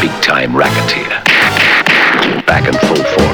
big time racketeer. Back in full form.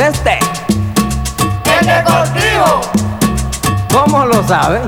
Este? El deportivo. ¿Cómo lo sabe?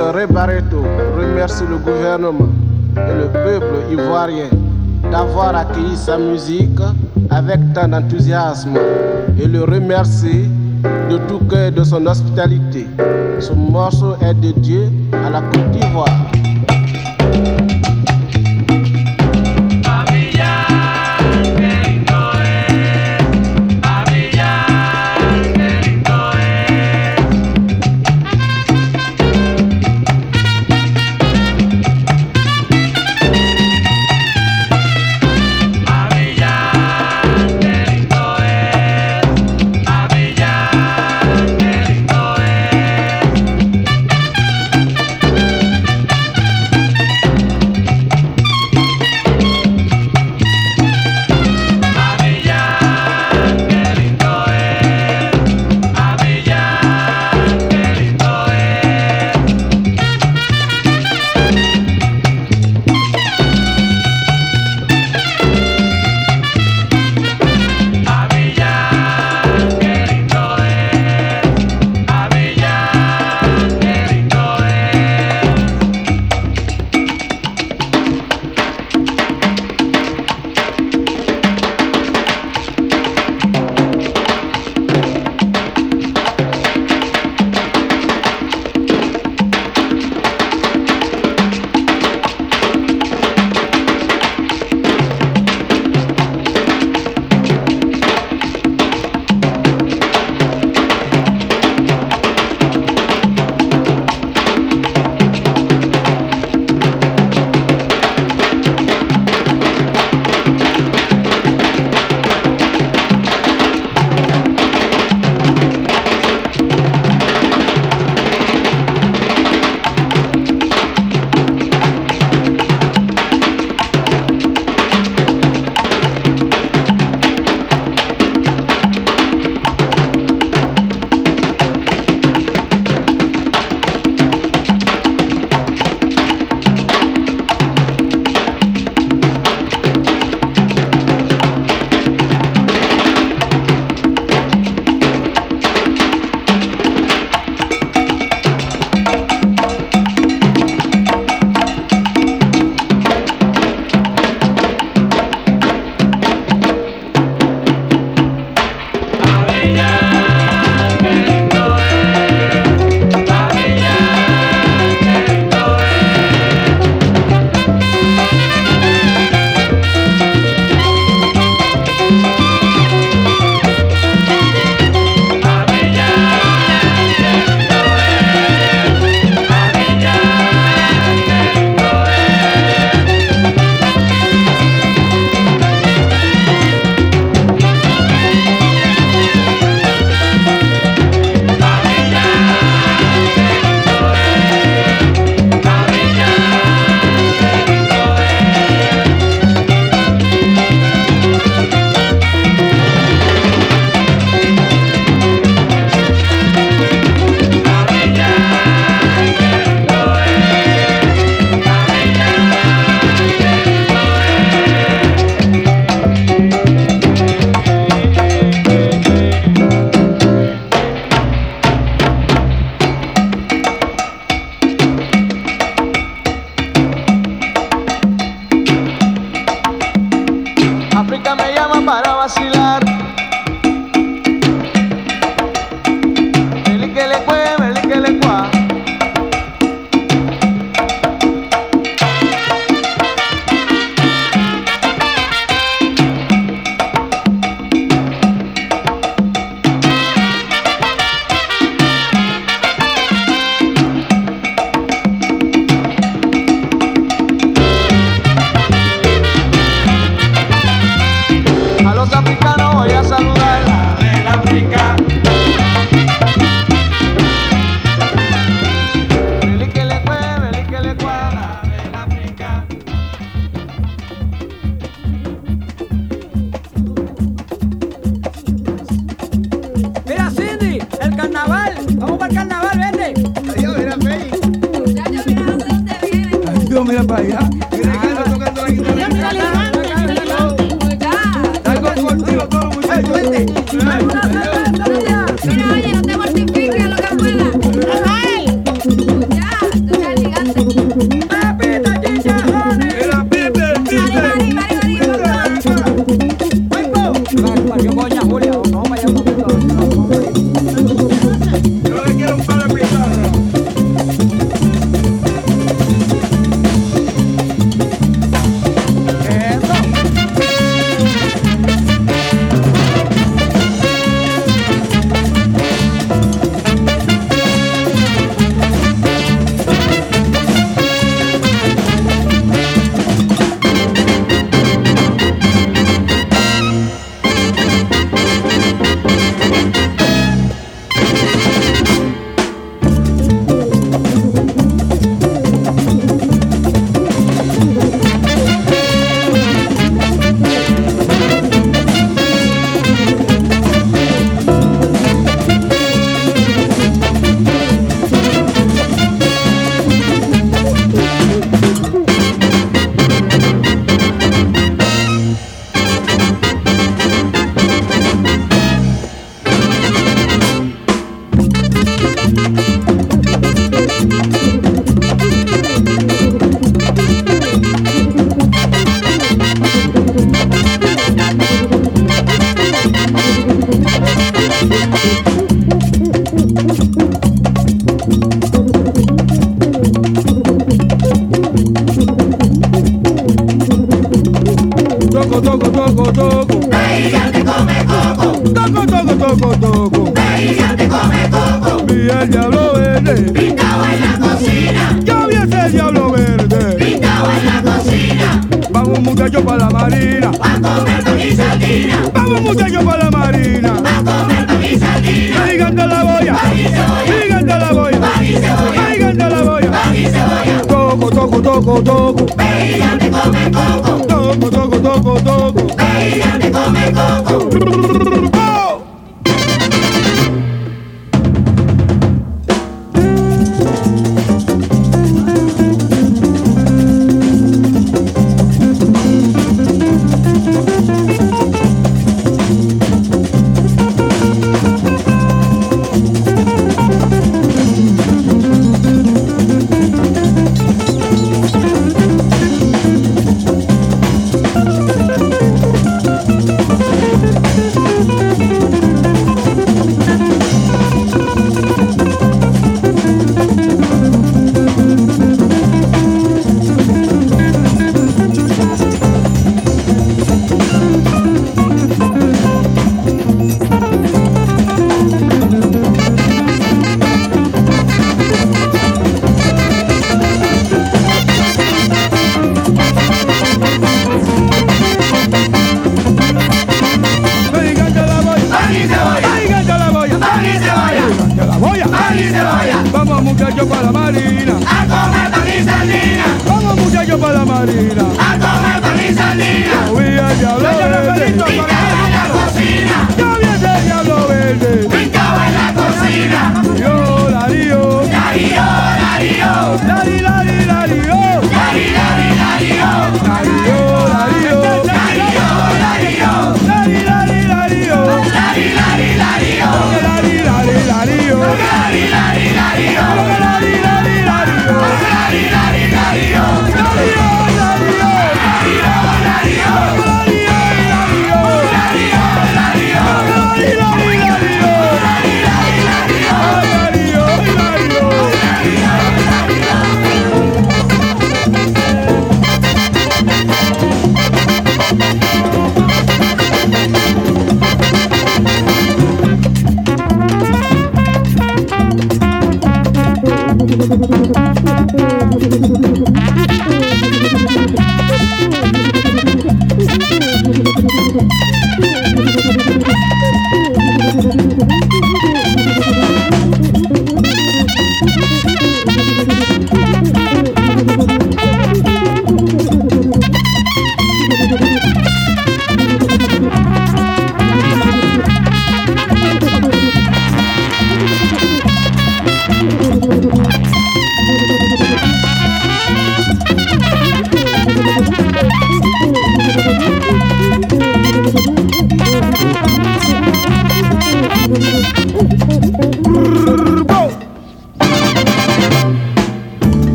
Rebareto remercie le gouvernement et le peuple ivoirien d'avoir accueilli sa musique avec tant d'enthousiasme et le remercie de tout cœur de son hospitalité. Ce morceau est dédié à la Côte d'Ivoire.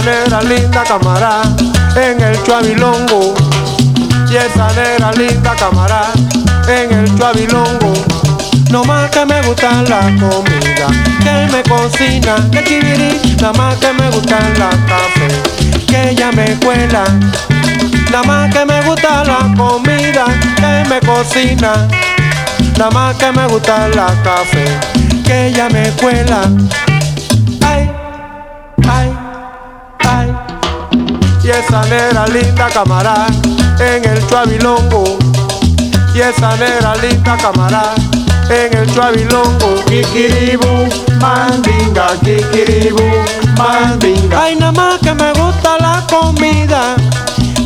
nera linda camará en el chuavilongo. Y esa nera linda camará en el chuavilongo. No más que me gusta la comida que me cocina, el chiviri. Nada más que me gusta la café que ella me cuela. Nada más que me gusta la comida que me cocina. Nada más que me gusta la café que ella me cuela. esa negra linda camará en el chuavilongo. Y esa negra linda camará en el chuavilongo. Kikiribu, mandinga, kikiribu, mandinga. Ay, nada más que me gusta la comida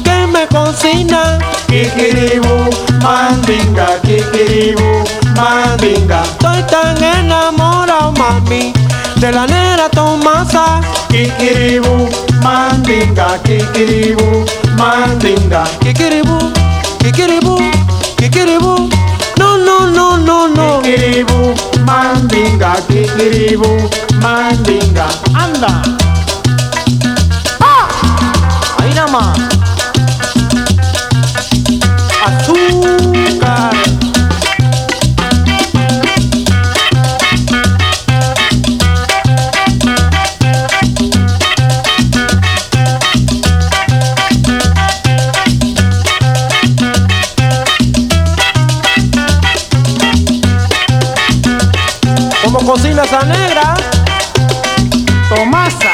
que me cocina. Kikiribu, mandinga, kikiribu, mandinga. Estoy tan enamorado, mami de la nena Tomasa. Kikiribu, mandinga, kikiribu, mandinga. Kikiribu, kikiribu, kikiribu. No, no, no, no, no. Kikiribu, mandinga, kikiribu, mandinga. Anda. Ah, ahí nada más. Filosa Negra, Tomasa.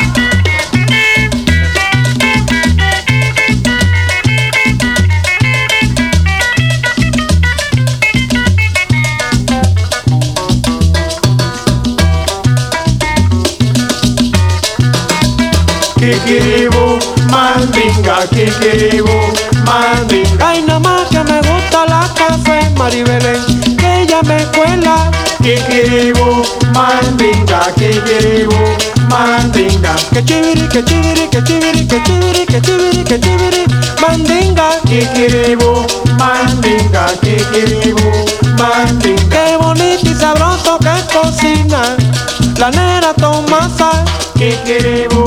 Kikiribu, mandinga, kikiribu, mandinga. Ay, nada más que me gusta la café, Maribelén, que ella me cuela. Kikiribu, mandinga, que llevo, mandinga. Que chiviri, que chiviri, que chiviri, que chiviri, que chiviri, mandinga. Que llevo, mandinga, que llevo, mandinga. Qué bonito y sabroso que cocina, la nena Tomasa. Que llevo,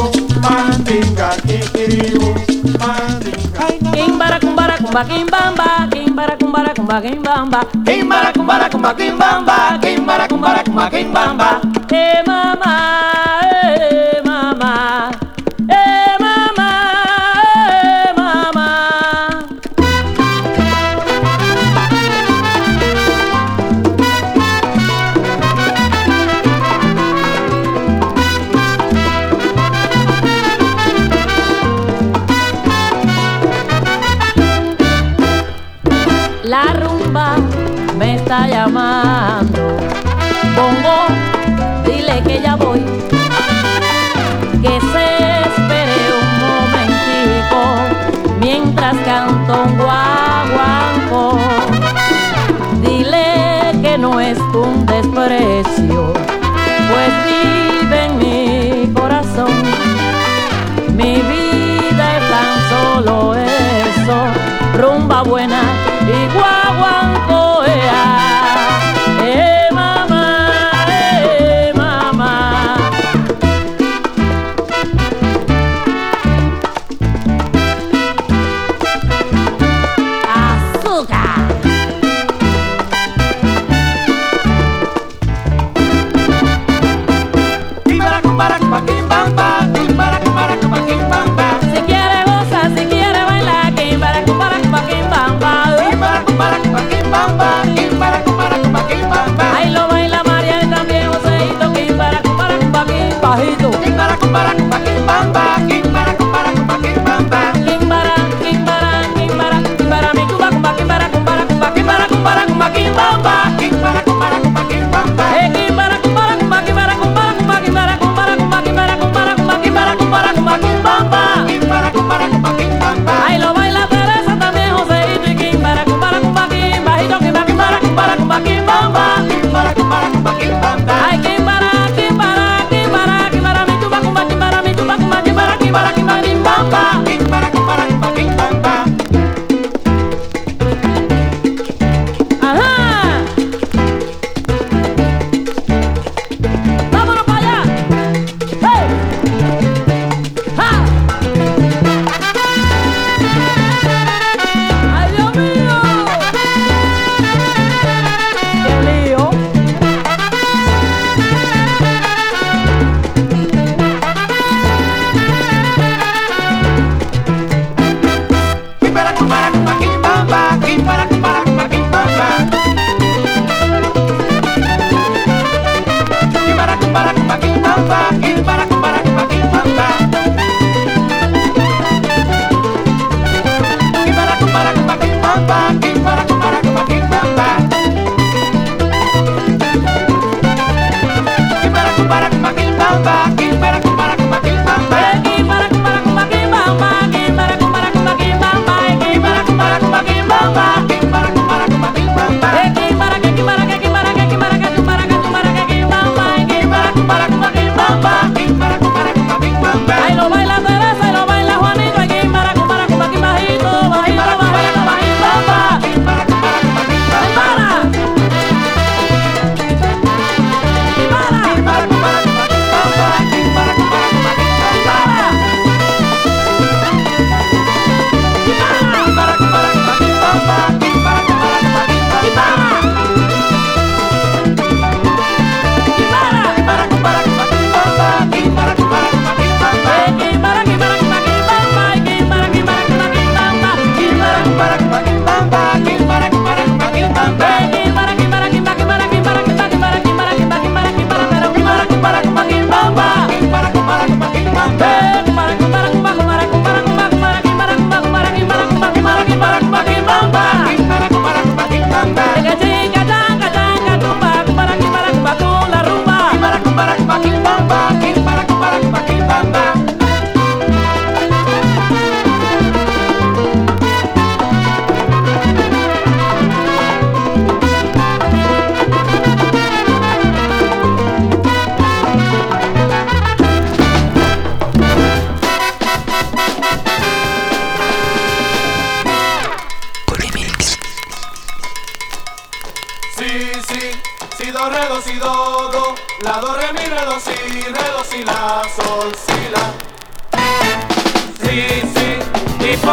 kimbamba kimbamba kimbara kumbara kumba kimbamba. Kimbara kumbara kumba kimbamba. Kimbara kumbara kumba kimbamba. Hey mama.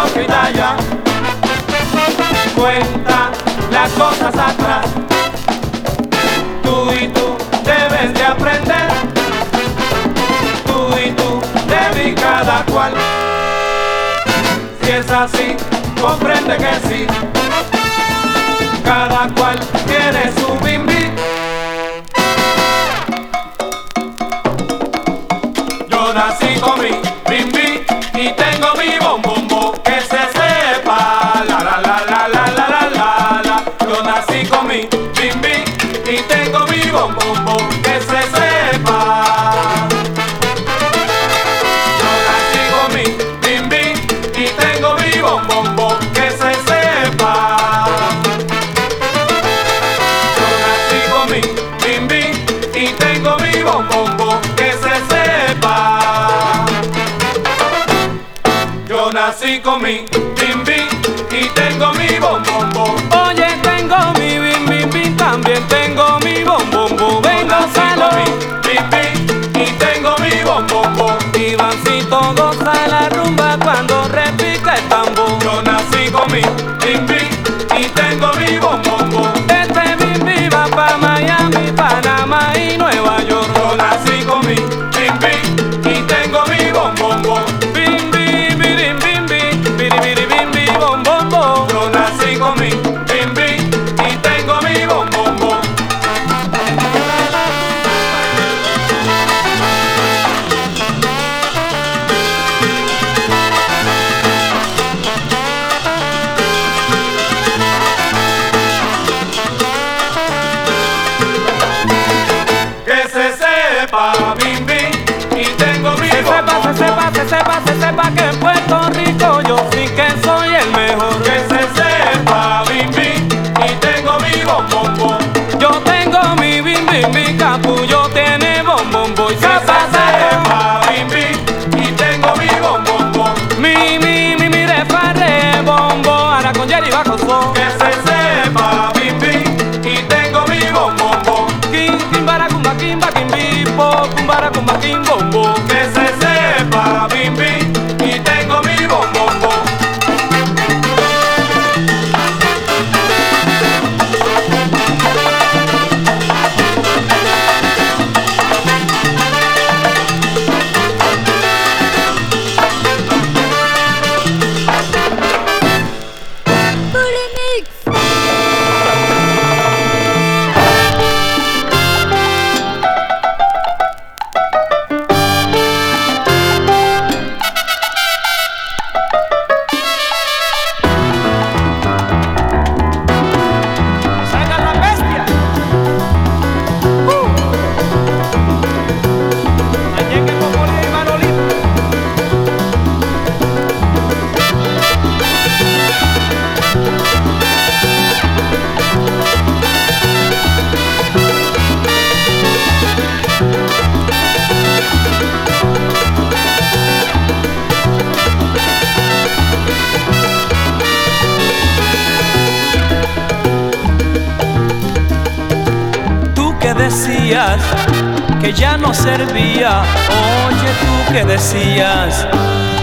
no. Cuenta las cosas atrás. Tú y tú debes de aprender. Tú y tú debes cada cual. Si es así, comprende que sí. Cada cual tiene su bimbi. bum bum.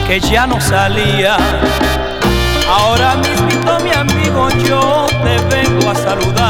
que ya no salía. Ahora mismo mi amigo yo te vengo a saludar.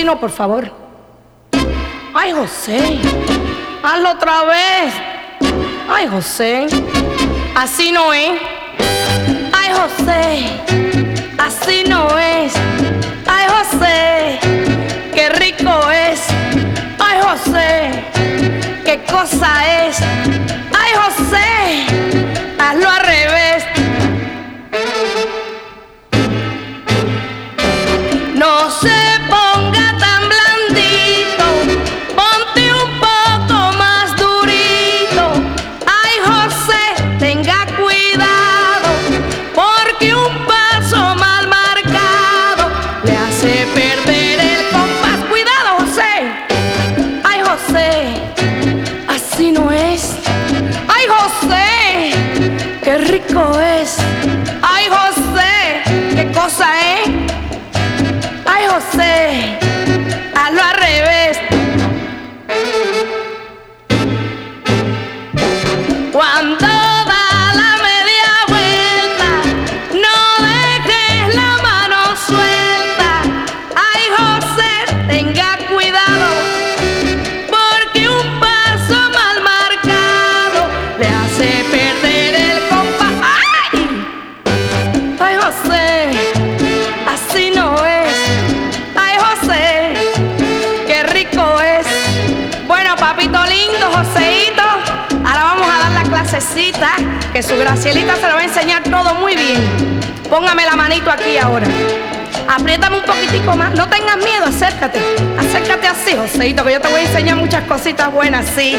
Así no, por favor. Ay, José. Hazlo otra vez. Ay, José. Así no es. Ay, José. Así no es. Ay, José. Qué rico es. Ay, José. Qué cosa es. Que su Gracielita se lo va a enseñar todo muy bien. Póngame la manito aquí ahora. Apriétame un poquitico más. No tengas miedo, acércate. Acércate así, Joseito, que yo te voy a enseñar muchas cositas buenas, sí.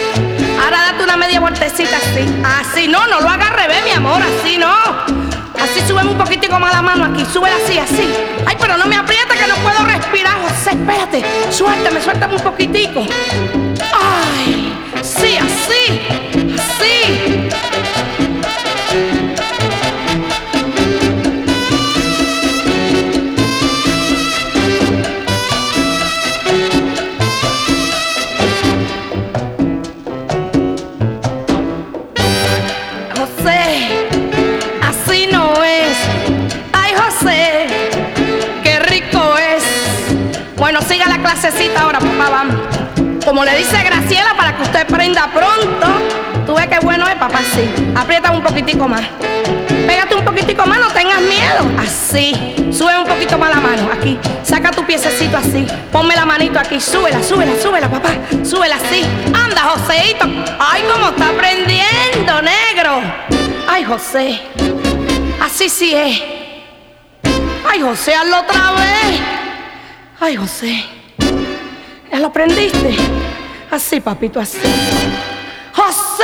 Ahora date una media vueltecita así. Así, no, no lo hagas al revés, mi amor, así no. Así súbeme un poquitico más la mano aquí, sube así, así. Ay, pero no me aprieta que no puedo respirar, José, espérate. Suéltame, suéltame un poquitico. Ay, sí, así, así. Clasecita ahora, papá, vamos. Como le dice Graciela, para que usted prenda pronto. Tú ves qué bueno es, papá, sí. Aprieta un poquitico más. Pégate un poquitico más, no tengas miedo. Así. Sube un poquito más la mano. Aquí. Saca tu piececito así. Ponme la manito aquí. Súbela, súbela, súbela, papá. Súbela así. Anda, Joseito. Ay, cómo está aprendiendo, negro. Ay, José. Así sí es. Ay, José, hazlo otra vez. Ay, José. ¿Ya lo aprendiste? Así, papito, así. José